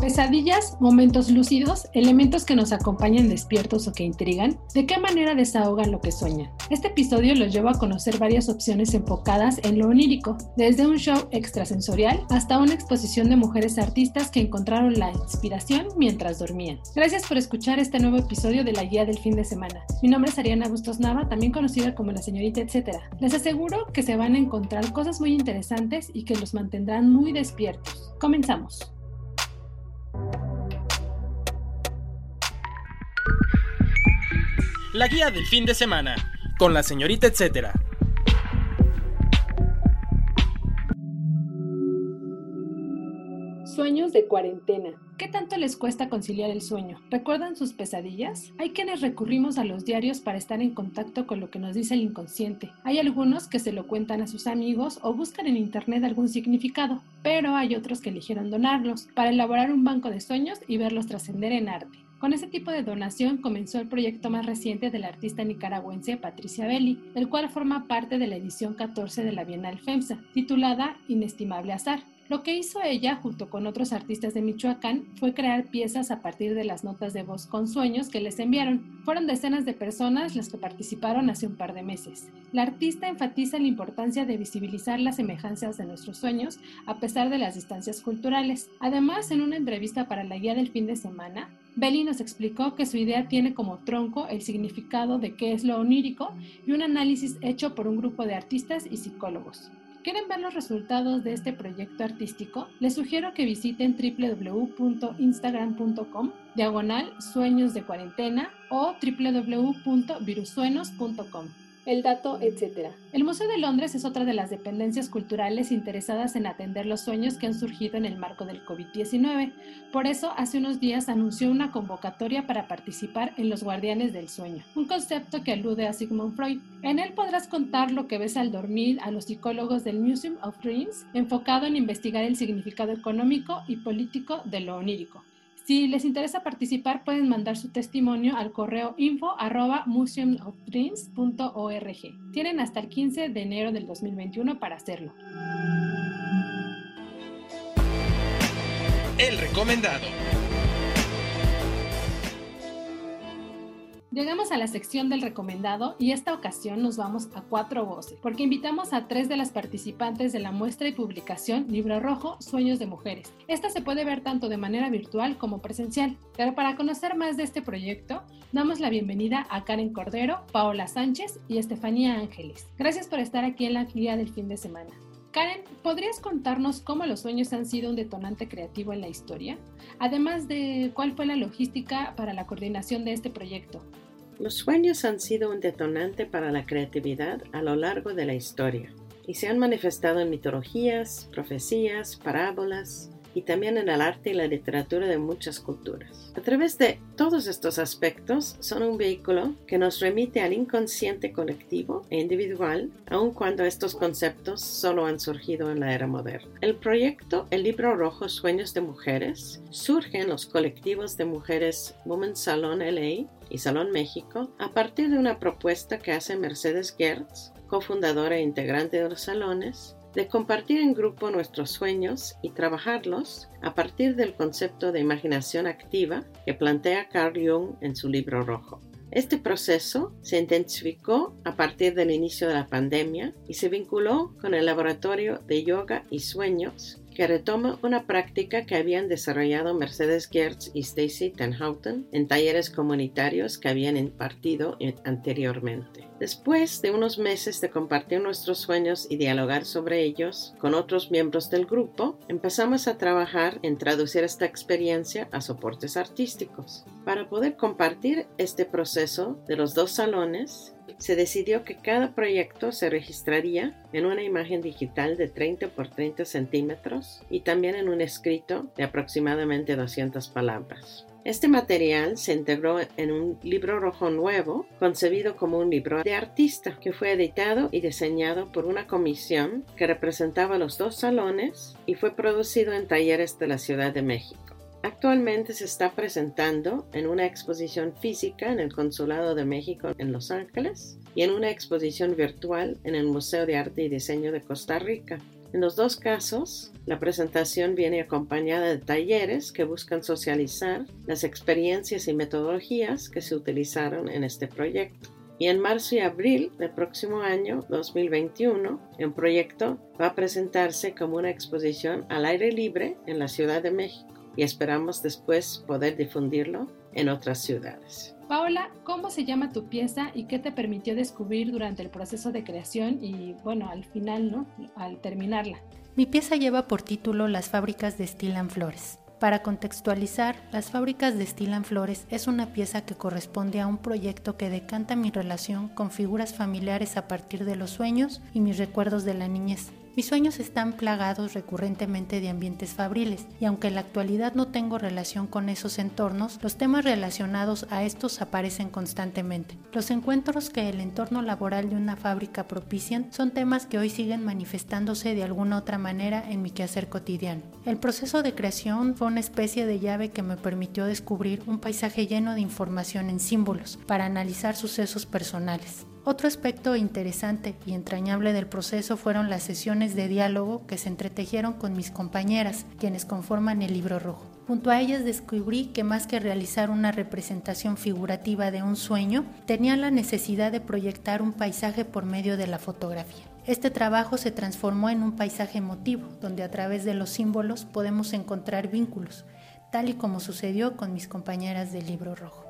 Pesadillas, momentos lúcidos, elementos que nos acompañan despiertos o que intrigan, ¿de qué manera desahogan lo que sueñan? Este episodio los lleva a conocer varias opciones enfocadas en lo onírico, desde un show extrasensorial hasta una exposición de mujeres artistas que encontraron la inspiración mientras dormían. Gracias por escuchar este nuevo episodio de la Guía del Fin de Semana. Mi nombre es Ariana Bustos Nava, también conocida como la señorita etcétera. Les aseguro que se van a encontrar cosas muy interesantes y que los mantendrán muy despiertos. Comenzamos. La guía del fin de semana, con la señorita etcétera. Cuarentena. ¿Qué tanto les cuesta conciliar el sueño? ¿Recuerdan sus pesadillas? Hay quienes recurrimos a los diarios para estar en contacto con lo que nos dice el inconsciente. Hay algunos que se lo cuentan a sus amigos o buscan en internet algún significado, pero hay otros que eligieron donarlos para elaborar un banco de sueños y verlos trascender en arte. Con ese tipo de donación comenzó el proyecto más reciente de la artista nicaragüense Patricia Belli, el cual forma parte de la edición 14 de la Bienal FEMSA, titulada Inestimable Azar. Lo que hizo ella, junto con otros artistas de Michoacán, fue crear piezas a partir de las notas de voz con sueños que les enviaron. Fueron decenas de personas las que participaron hace un par de meses. La artista enfatiza la importancia de visibilizar las semejanzas de nuestros sueños a pesar de las distancias culturales. Además, en una entrevista para la guía del fin de semana, Belly nos explicó que su idea tiene como tronco el significado de qué es lo onírico y un análisis hecho por un grupo de artistas y psicólogos. ¿Quieren ver los resultados de este proyecto artístico? Les sugiero que visiten www.instagram.com, diagonal sueños de cuarentena o www.virusuenos.com el dato, etc. El Museo de Londres es otra de las dependencias culturales interesadas en atender los sueños que han surgido en el marco del COVID-19. Por eso, hace unos días anunció una convocatoria para participar en los Guardianes del Sueño, un concepto que alude a Sigmund Freud. En él podrás contar lo que ves al dormir a los psicólogos del Museum of Dreams, enfocado en investigar el significado económico y político de lo onírico. Si les interesa participar, pueden mandar su testimonio al correo info arroba. Tienen hasta el 15 de enero del 2021 para hacerlo. El recomendado. Llegamos a la sección del recomendado y esta ocasión nos vamos a cuatro voces, porque invitamos a tres de las participantes de la muestra y publicación Libro Rojo Sueños de Mujeres. Esta se puede ver tanto de manera virtual como presencial, pero para conocer más de este proyecto, damos la bienvenida a Karen Cordero, Paola Sánchez y Estefanía Ángeles. Gracias por estar aquí en la guía del fin de semana. Karen, ¿podrías contarnos cómo los sueños han sido un detonante creativo en la historia? Además de cuál fue la logística para la coordinación de este proyecto. Los sueños han sido un detonante para la creatividad a lo largo de la historia y se han manifestado en mitologías, profecías, parábolas, y también en el arte y la literatura de muchas culturas. A través de todos estos aspectos son un vehículo que nos remite al inconsciente colectivo e individual, aun cuando estos conceptos solo han surgido en la era moderna. El proyecto El Libro Rojo Sueños de Mujeres surge en los colectivos de mujeres Women's Salon LA y Salón México a partir de una propuesta que hace Mercedes Gertz, cofundadora e integrante de los salones, de compartir en grupo nuestros sueños y trabajarlos a partir del concepto de imaginación activa que plantea Carl Jung en su libro rojo. Este proceso se intensificó a partir del inicio de la pandemia y se vinculó con el laboratorio de yoga y sueños que retoma una práctica que habían desarrollado Mercedes Gertz y Stacy Tenhoughton en talleres comunitarios que habían impartido anteriormente. Después de unos meses de compartir nuestros sueños y dialogar sobre ellos con otros miembros del grupo, empezamos a trabajar en traducir esta experiencia a soportes artísticos. Para poder compartir este proceso de los dos salones, se decidió que cada proyecto se registraría en una imagen digital de 30 por 30 centímetros y también en un escrito de aproximadamente 200 palabras. Este material se integró en un libro rojo nuevo, concebido como un libro de artista, que fue editado y diseñado por una comisión que representaba los dos salones y fue producido en talleres de la Ciudad de México. Actualmente se está presentando en una exposición física en el Consulado de México en Los Ángeles y en una exposición virtual en el Museo de Arte y Diseño de Costa Rica. En los dos casos, la presentación viene acompañada de talleres que buscan socializar las experiencias y metodologías que se utilizaron en este proyecto. Y en marzo y abril del próximo año 2021, el proyecto va a presentarse como una exposición al aire libre en la Ciudad de México y esperamos después poder difundirlo en otras ciudades. Paola, ¿cómo se llama tu pieza y qué te permitió descubrir durante el proceso de creación y, bueno, al final, ¿no? Al terminarla. Mi pieza lleva por título Las fábricas destilan flores. Para contextualizar, Las fábricas destilan flores es una pieza que corresponde a un proyecto que decanta mi relación con figuras familiares a partir de los sueños y mis recuerdos de la niñez. Mis sueños están plagados recurrentemente de ambientes fabriles y aunque en la actualidad no tengo relación con esos entornos, los temas relacionados a estos aparecen constantemente. Los encuentros que el entorno laboral de una fábrica propician son temas que hoy siguen manifestándose de alguna otra manera en mi quehacer cotidiano. El proceso de creación fue una especie de llave que me permitió descubrir un paisaje lleno de información en símbolos para analizar sucesos personales. Otro aspecto interesante y entrañable del proceso fueron las sesiones de diálogo que se entretejieron con mis compañeras, quienes conforman el libro rojo. Junto a ellas descubrí que más que realizar una representación figurativa de un sueño, tenían la necesidad de proyectar un paisaje por medio de la fotografía. Este trabajo se transformó en un paisaje emotivo, donde a través de los símbolos podemos encontrar vínculos, tal y como sucedió con mis compañeras del libro rojo.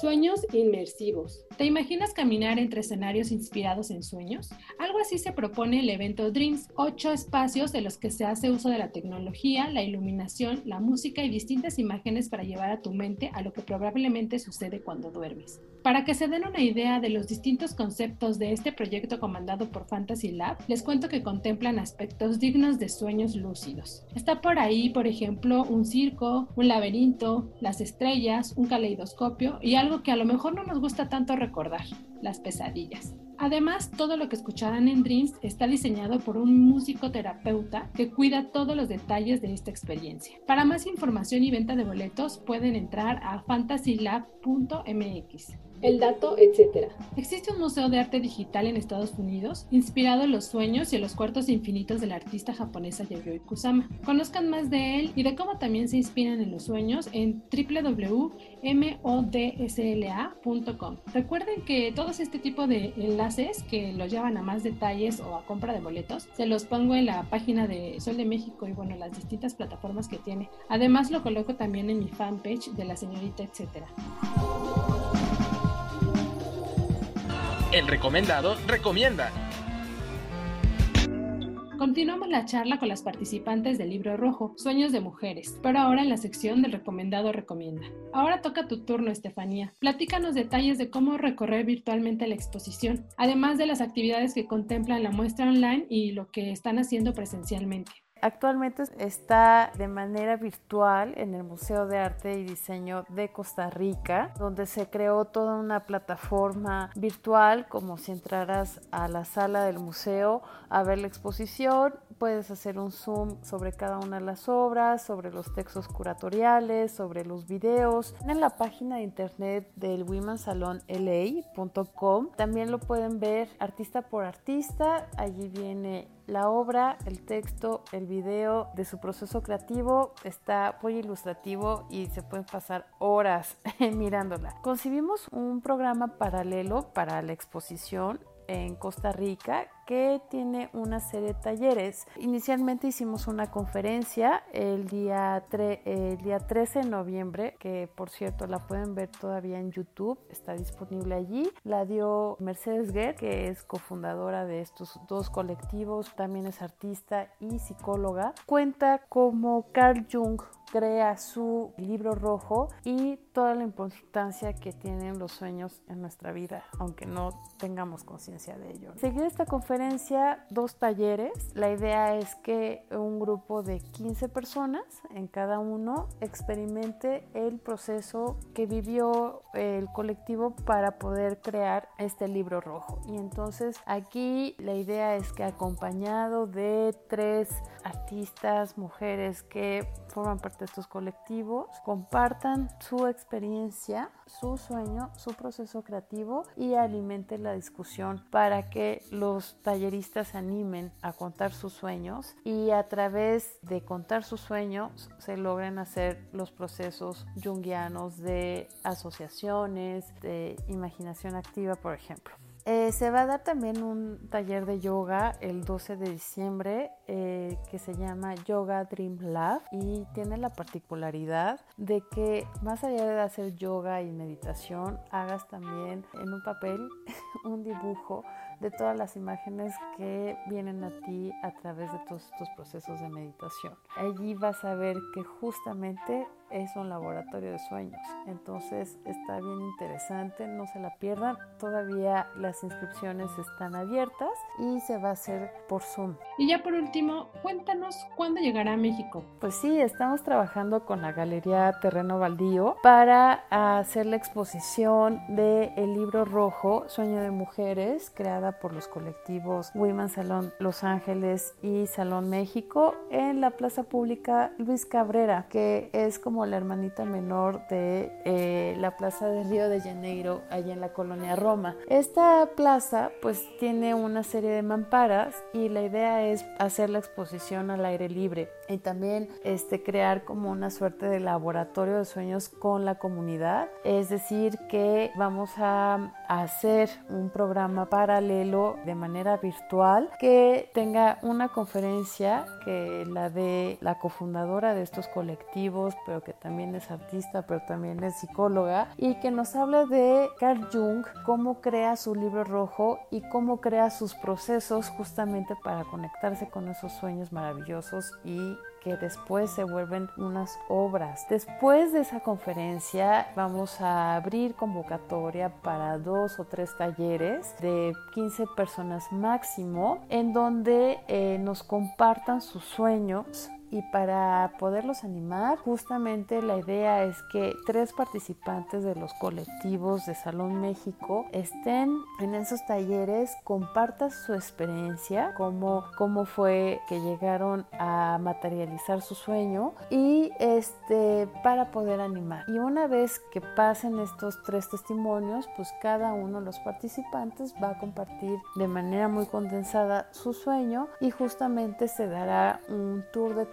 Sueños inmersivos. ¿Te imaginas caminar entre escenarios inspirados en sueños? Algo así se propone el evento Dreams, ocho espacios de los que se hace uso de la tecnología, la iluminación, la música y distintas imágenes para llevar a tu mente a lo que probablemente sucede cuando duermes. Para que se den una idea de los distintos conceptos de este proyecto comandado por Fantasy Lab, les cuento que contemplan aspectos dignos de sueños lúcidos. Está por ahí, por ejemplo, un circo, un laberinto, las estrellas, un caleidoscopio y algo que a lo mejor no nos gusta tanto recordar, las pesadillas. Además, todo lo que escucharán en Dreams está diseñado por un músico terapeuta que cuida todos los detalles de esta experiencia. Para más información y venta de boletos pueden entrar a fantasylab.mx el dato, etc. Existe un museo de arte digital en Estados Unidos inspirado en los sueños y en los cuartos infinitos de la artista japonesa Yayoi Kusama. Conozcan más de él y de cómo también se inspiran en los sueños en www.modsla.com. Recuerden que todos este tipo de enlaces que los llevan a más detalles o a compra de boletos, se los pongo en la página de Sol de México y bueno, las distintas plataformas que tiene. Además lo coloco también en mi fanpage de la señorita etcétera. El recomendado recomienda. Continuamos la charla con las participantes del libro rojo, Sueños de Mujeres, pero ahora en la sección del recomendado recomienda. Ahora toca tu turno, Estefanía. Platícanos detalles de cómo recorrer virtualmente la exposición, además de las actividades que contemplan la muestra online y lo que están haciendo presencialmente. Actualmente está de manera virtual en el Museo de Arte y Diseño de Costa Rica, donde se creó toda una plataforma virtual, como si entraras a la sala del museo a ver la exposición, puedes hacer un zoom sobre cada una de las obras, sobre los textos curatoriales, sobre los videos. En la página de internet del womensalonla.com también lo pueden ver artista por artista, allí viene la obra, el texto, el video de su proceso creativo está muy ilustrativo y se pueden pasar horas mirándola. Concibimos un programa paralelo para la exposición en Costa Rica que tiene una serie de talleres. Inicialmente hicimos una conferencia el día, el día 13 de noviembre, que por cierto la pueden ver todavía en YouTube, está disponible allí. La dio Mercedes Guer, que es cofundadora de estos dos colectivos, también es artista y psicóloga. Cuenta cómo Carl Jung crea su libro rojo y toda la importancia que tienen los sueños en nuestra vida, aunque no tengamos conciencia de ello. Seguir esta conferencia, dos talleres. La idea es que un grupo de 15 personas en cada uno experimente el proceso que vivió el colectivo para poder crear este libro rojo. Y entonces aquí la idea es que acompañado de tres artistas, mujeres que forman parte de estos colectivos, compartan su experiencia, su sueño, su proceso creativo y alimenten la discusión para que los talleristas se animen a contar sus sueños y a través de contar sus sueños se logren hacer los procesos junguianos de asociaciones, de imaginación activa, por ejemplo. Eh, se va a dar también un taller de yoga el 12 de diciembre eh, que se llama Yoga Dream Lab y tiene la particularidad de que más allá de hacer yoga y meditación, hagas también en un papel un dibujo de todas las imágenes que vienen a ti a través de todos estos procesos de meditación. Allí vas a ver que justamente es un laboratorio de sueños. Entonces está bien interesante, no se la pierdan. Todavía las inscripciones están abiertas y se va a hacer por Zoom. Y ya por último, cuéntanos cuándo llegará a México. Pues sí, estamos trabajando con la Galería Terreno Baldío para hacer la exposición del el libro rojo Sueño de Mujeres, creada por los colectivos Women Salón Los Ángeles y Salón México en la Plaza Pública Luis Cabrera, que es como la hermanita menor de eh, la Plaza de Río de Janeiro, allá en la colonia Roma. Esta plaza pues tiene una serie de mamparas y la idea es hacer la exposición al aire libre y también este, crear como una suerte de laboratorio de sueños con la comunidad. Es decir, que vamos a hacer un programa paralelo de manera virtual que tenga una conferencia que la de la cofundadora de estos colectivos, pero que también es artista, pero también es psicóloga, y que nos hable de Carl Jung, cómo crea su libro rojo y cómo crea sus procesos justamente para conectarse con esos sueños maravillosos y que después se vuelven unas obras. Después de esa conferencia vamos a abrir convocatoria para dos o tres talleres de 15 personas máximo en donde eh, nos compartan sus sueños y para poderlos animar, justamente la idea es que tres participantes de los colectivos de Salón México estén en esos talleres, compartan su experiencia, cómo, cómo fue que llegaron a materializar su sueño y este para poder animar. Y una vez que pasen estos tres testimonios, pues cada uno de los participantes va a compartir de manera muy condensada su sueño y justamente se dará un tour de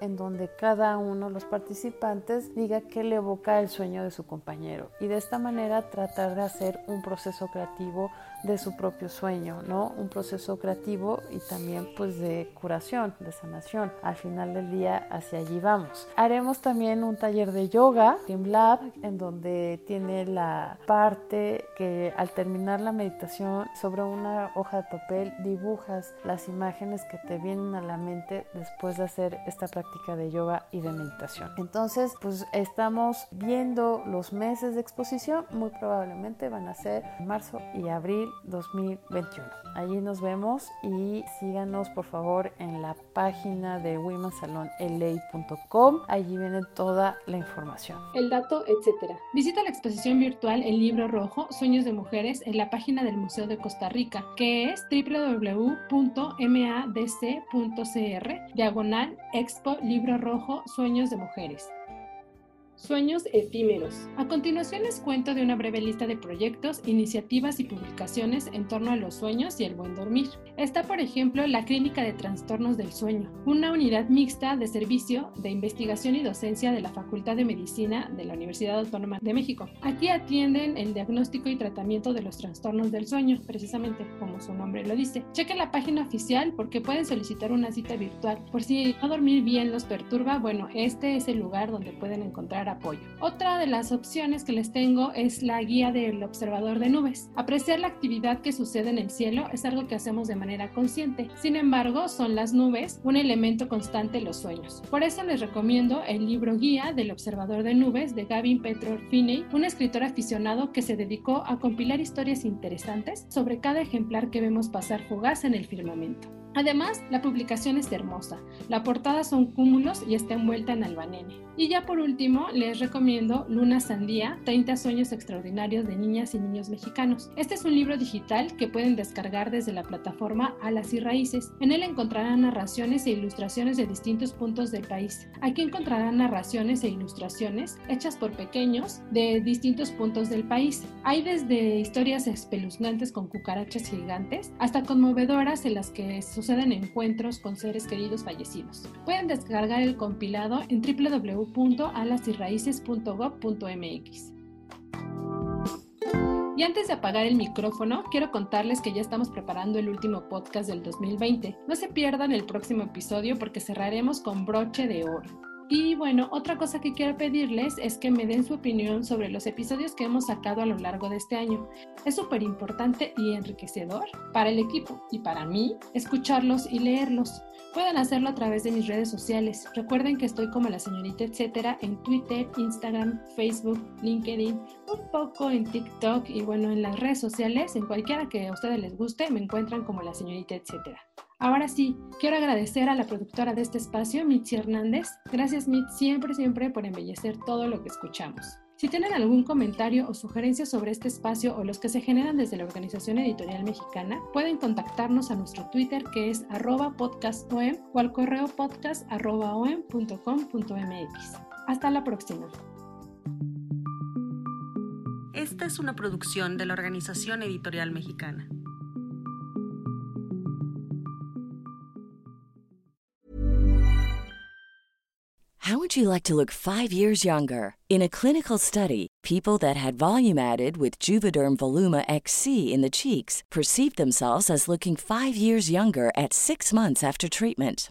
en donde cada uno de los participantes diga qué le evoca el sueño de su compañero y de esta manera tratar de hacer un proceso creativo de su propio sueño, ¿no? Un proceso creativo y también pues de curación, de sanación. Al final del día hacia allí vamos. Haremos también un taller de yoga, Team Lab, en donde tiene la parte que al terminar la meditación sobre una hoja de papel dibujas las imágenes que te vienen a la mente después de hacer esta práctica de yoga y de meditación. Entonces, pues estamos viendo los meses de exposición, muy probablemente van a ser marzo y abril 2021. Allí nos vemos y síganos por favor en la página de womensalonla.com. Allí viene toda la información. El dato, etcétera. Visita la exposición virtual El Libro Rojo, Sueños de Mujeres en la página del Museo de Costa Rica, que es www.madc.cr, diagonal Expo Libro Rojo, Sueños de Mujeres. Sueños efímeros. A continuación les cuento de una breve lista de proyectos, iniciativas y publicaciones en torno a los sueños y el buen dormir. Está, por ejemplo, la Clínica de Trastornos del Sueño, una unidad mixta de servicio de investigación y docencia de la Facultad de Medicina de la Universidad Autónoma de México. Aquí atienden el diagnóstico y tratamiento de los trastornos del sueño, precisamente como su nombre lo dice. Chequen la página oficial porque pueden solicitar una cita virtual. Por si no dormir bien los perturba, bueno, este es el lugar donde pueden encontrar apoyo. Otra de las opciones que les tengo es la guía del observador de nubes. Apreciar la actividad que sucede en el cielo es algo que hacemos de manera consciente. Sin embargo, son las nubes un elemento constante en los sueños. Por eso les recomiendo el libro guía del observador de nubes de Gavin Petrov Finney, un escritor aficionado que se dedicó a compilar historias interesantes sobre cada ejemplar que vemos pasar fugaz en el firmamento. Además, la publicación es hermosa. La portada son cúmulos y está envuelta en albanene. Y ya por último, les recomiendo Luna Sandía, 30 sueños extraordinarios de niñas y niños mexicanos. Este es un libro digital que pueden descargar desde la plataforma Alas y Raíces. En él encontrarán narraciones e ilustraciones de distintos puntos del país. Aquí encontrarán narraciones e ilustraciones hechas por pequeños de distintos puntos del país. Hay desde historias espeluznantes con cucarachas gigantes hasta conmovedoras en las que suceden encuentros con seres queridos fallecidos. Pueden descargar el compilado en www.alasyraíces.gov.mx. Y antes de apagar el micrófono, quiero contarles que ya estamos preparando el último podcast del 2020. No se pierdan el próximo episodio porque cerraremos con broche de oro. Y bueno, otra cosa que quiero pedirles es que me den su opinión sobre los episodios que hemos sacado a lo largo de este año. Es súper importante y enriquecedor para el equipo y para mí escucharlos y leerlos. Pueden hacerlo a través de mis redes sociales. Recuerden que estoy como la señorita etcétera en Twitter, Instagram, Facebook, LinkedIn, un poco en TikTok y bueno, en las redes sociales, en cualquiera que a ustedes les guste, me encuentran como la señorita etcétera. Ahora sí, quiero agradecer a la productora de este espacio, Mitzi Hernández. Gracias, Mitzi, siempre, siempre por embellecer todo lo que escuchamos. Si tienen algún comentario o sugerencia sobre este espacio o los que se generan desde la Organización Editorial Mexicana, pueden contactarnos a nuestro Twitter que es arroba podcastom o al correo podcast.om.com.mx. Hasta la próxima. Esta es una producción de la Organización Editorial Mexicana. How would you like to look five years younger? In a clinical study, people that had volume added with Juvederm Voluma XC in the cheeks perceived themselves as looking five years younger at six months after treatment.